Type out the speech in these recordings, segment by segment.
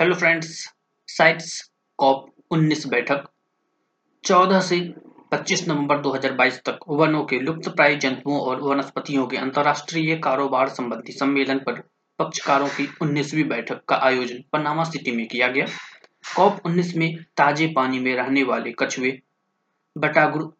Hello friends sites corp 19 बैठक। 14 से 25 नवंबर 2022 तक वनों के लुप्त प्राय जंतुओं और वनस्पतियों के अंतर्राष्ट्रीय कारोबार संबंधी सम्मेलन पर पक्षकारों की 19वीं बैठक का आयोजन पनामा सिटी में किया गया। कॉप 19 में ताजे पानी में रहने वाले कछुए, बटागुर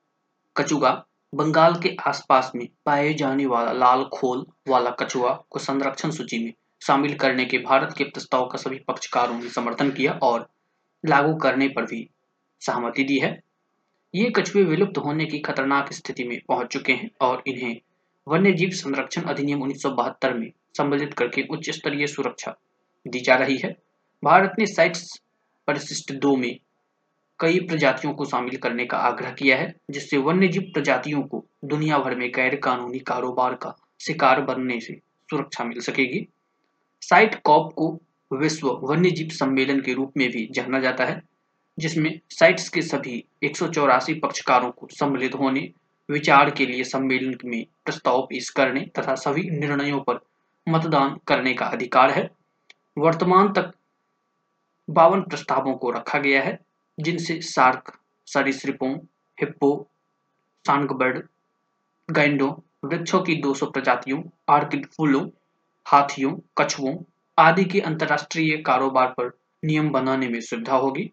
कचुगा बंगाल के आसपास में पाए जाने वाला लाल खोल वाला कछुआ को संरक्षण सूची में शामिल करने के भारत के प्रस्ताव का सभी पक्षकारों ने समर्थन किया और लागू करने पर भी सहमति दी है। ये कछुए विलुप्त होने की खतरनाक स्थिति में पहुँच चुके हैं और इन्हें वन्य जीव संरक्षण अधिनियम उन्नीस सौ बहत्तर में सम्मिलित करके उच्च स्तरीय सुरक्षा दी जा रही है। भारत ने साइट्स परिशिष्ट दो में कई प्रजातियों को शामिल करने का आग्रह किया है, जिससे वन्य जीव प्रजातियों को दुनिया भर में गैर कानूनी कारोबार का शिकार बनने से सुरक्षा मिल सकेगी। साइट कॉप को विश्व वन्यजीव सम्मेलन के रूप में भी जाना जाता है, जिसमें साइट्स के सभी एक सौ चौरासी पक्षकारों को सम्मिलित होने, विचार के लिए सम्मेलन में प्रस्ताव पेश करने तथा सभी निर्णयों पर मतदान करने का अधिकार है। वर्तमान तक बावन प्रस्तावों को रखा गया है, जिनसे सार्क, सरिसृपों, हिप्पो सानगबर्ड गैंडो वृक्षों की 200 प्रजातियों, आर्किड फूलों हाथियों कछुओं आदि के अंतर्राष्ट्रीय कारोबार पर नियम बनाने में सुविधा होगी।